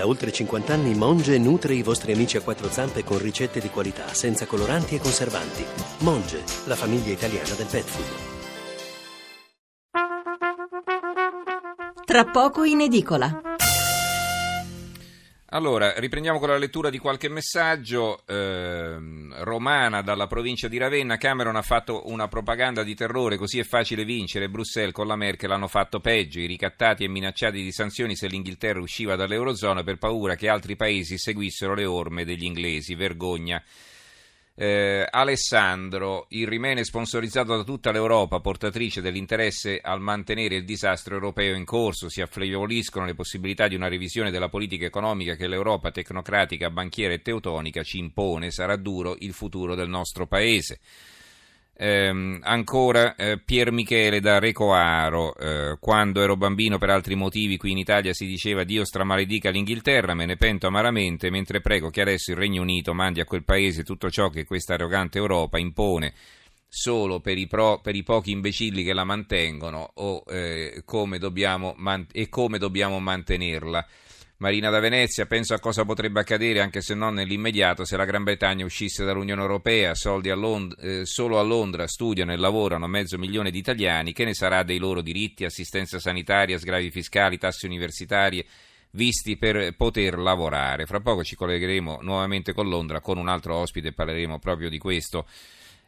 Da oltre 50 anni Monge nutre i vostri amici a quattro zampe con ricette di qualità, senza coloranti e conservanti. Monge, la famiglia italiana del pet food. Tra poco in edicola. Allora, riprendiamo con la lettura di qualche messaggio. Eh, Romana dalla provincia di Ravenna. Cameron ha fatto una propaganda di terrore, così è facile vincere. Bruxelles con la Merkel hanno fatto peggio. I ricattati e minacciati di sanzioni se l'Inghilterra usciva dall'Eurozona per paura che altri paesi seguissero le orme degli inglesi. Vergogna. Eh, Alessandro, il rimene sponsorizzato da tutta l'Europa, portatrice dell'interesse al mantenere il disastro europeo in corso, si affievoliscono le possibilità di una revisione della politica economica che l'Europa tecnocratica, banchiera e teutonica ci impone, sarà duro il futuro del nostro paese. Eh, ancora eh, Pier Michele da Recoaro, eh, quando ero bambino per altri motivi qui in Italia si diceva Dio stramaledica l'Inghilterra, me ne pento amaramente, mentre prego che adesso il Regno Unito mandi a quel paese tutto ciò che questa arrogante Europa impone solo per i, pro, per i pochi imbecilli che la mantengono o, eh, come man- e come dobbiamo mantenerla. Marina da Venezia, penso a cosa potrebbe accadere, anche se non nell'immediato, se la Gran Bretagna uscisse dall'Unione Europea, soldi a Lond- eh, solo a Londra studiano e lavorano mezzo milione di italiani, che ne sarà dei loro diritti, assistenza sanitaria, sgravi fiscali, tasse universitarie, visti per poter lavorare. Fra poco ci collegheremo nuovamente con Londra con un altro ospite e parleremo proprio di questo.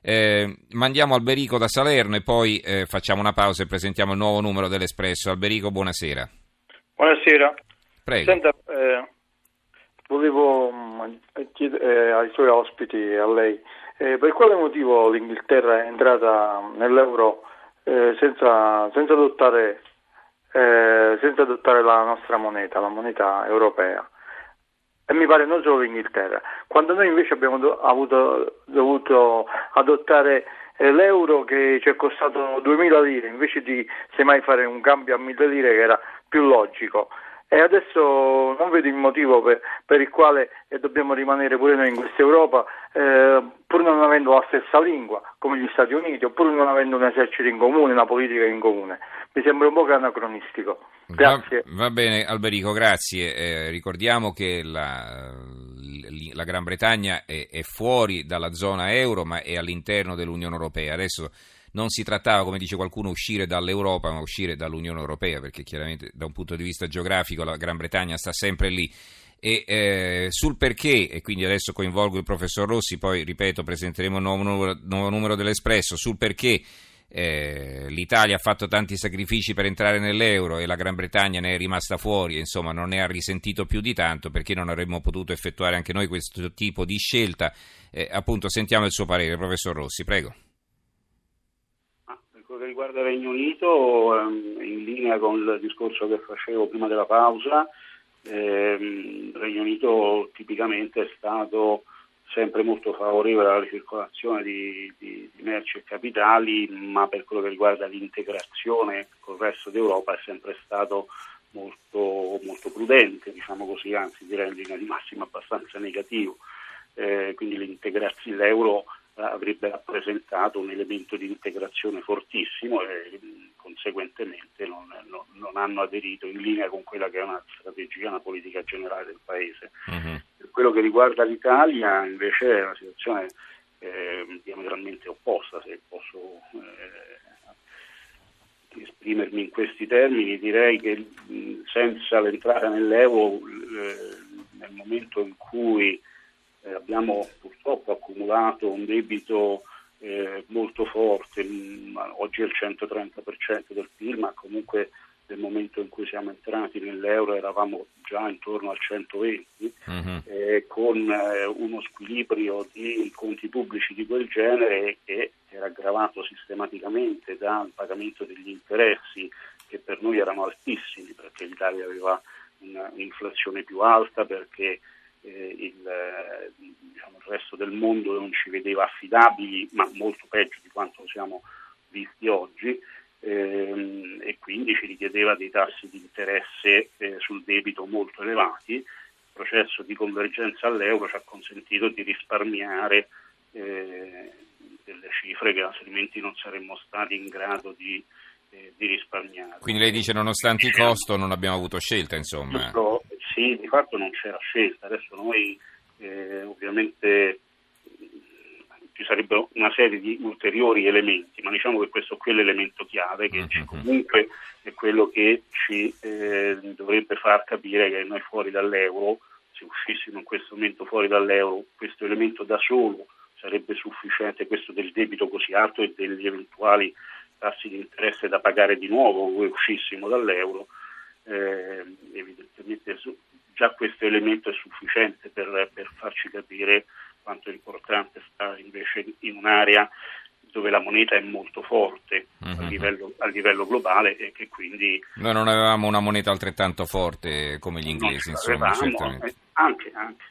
Eh, mandiamo Alberico da Salerno e poi eh, facciamo una pausa e presentiamo il nuovo numero dell'Espresso. Alberico, buonasera. Buonasera. Prego. Senta, eh, volevo mh, chiedere eh, ai suoi ospiti a lei eh, per quale motivo l'Inghilterra è entrata nell'euro eh, senza, senza, adottare, eh, senza adottare la nostra moneta, la moneta europea. E mi pare non solo l'Inghilterra, quando noi invece abbiamo do- avuto, dovuto adottare eh, l'euro che ci è costato 2000 lire invece di semmai fare un cambio a 1000 lire che era più logico e adesso non vedo il motivo per, per il quale eh, dobbiamo rimanere pure noi in questa Europa eh, pur non avendo la stessa lingua come gli Stati Uniti oppure non avendo un esercito in comune, una politica in comune. Mi sembra un po' che anacronistico. Grazie. Va, va bene Alberico, grazie. Eh, ricordiamo che la, la Gran Bretagna è, è fuori dalla zona euro ma è all'interno dell'Unione Europea. Adesso non si trattava, come dice qualcuno, uscire dall'Europa, ma uscire dall'Unione Europea, perché chiaramente da un punto di vista geografico la Gran Bretagna sta sempre lì. E eh, sul perché, e quindi adesso coinvolgo il professor Rossi, poi ripeto, presenteremo un nuovo numero, nuovo numero dell'Espresso, sul perché eh, l'Italia ha fatto tanti sacrifici per entrare nell'euro e la Gran Bretagna ne è rimasta fuori, insomma non ne ha risentito più di tanto, perché non avremmo potuto effettuare anche noi questo tipo di scelta. Eh, appunto, sentiamo il suo parere, professor Rossi, prego che riguarda il Regno Unito, ehm, in linea con il discorso che facevo prima della pausa, ehm, il Regno Unito tipicamente è stato sempre molto favorevole alla ricircolazione di, di, di, merci e capitali, ma per quello che riguarda l'integrazione con il resto d'Europa è sempre stato molto, molto prudente, diciamo così, anzi direi in linea di massima abbastanza negativo. Eh, quindi l'euro avrebbe rappresentato un elemento di integrazione fortissimo e conseguentemente non, non, non, hanno aderito in linea con quella che è una strategia, una politica generale del Paese. Uh-huh. Per quello che riguarda l'Italia invece è una situazione eh, diametralmente opposta, se posso eh, esprimermi in questi termini, direi che senza l'entrata nell'Euro, eh, nel momento in cui eh, abbiamo purtroppo accumulato un debito eh, molto forte, mm, oggi è il 130% del PIL, ma comunque nel momento in cui siamo entrati nell'euro eravamo già intorno al 120, uh-huh. eh, con uno squilibrio di conti pubblici di quel genere che era aggravato sistematicamente dal pagamento degli interessi che per noi erano altissimi perché l'Italia aveva un'inflazione più alta, perché eh, il, eh, diciamo, il, resto del mondo non ci vedeva affidabili, ma molto peggio di quanto siamo visti oggi. Ehm, e quindi ci richiedeva dei tassi di interesse eh, sul debito molto elevati. Il processo di convergenza all'euro ci ha consentito di risparmiare eh, delle cifre che altrimenti non saremmo stati in grado di, eh, di risparmiare. Quindi lei dice nonostante il costo non abbiamo avuto scelta, insomma. Sì, di fatto non c'era scelta. Adesso noi eh, ovviamente ci sarebbero una serie di ulteriori elementi, ma diciamo che questo è quell'elemento chiave che mm-hmm. comunque è quello che ci eh, dovrebbe far capire che noi fuori dall'euro, se uscissimo in questo momento fuori dall'euro, questo elemento da solo sarebbe sufficiente, questo del debito così alto e degli eventuali tassi di interesse da pagare di nuovo se uscissimo dall'euro, eh, evidentemente già questo elemento è sufficiente per, per farci capire quanto è importante stare invece in un'area dove la moneta è molto forte uh-huh. a, mhm. livello, a, livello, globale e che quindi... Noi non avevamo una moneta altrettanto forte come gli inglesi, insomma, avevamo, eh, anche, anche,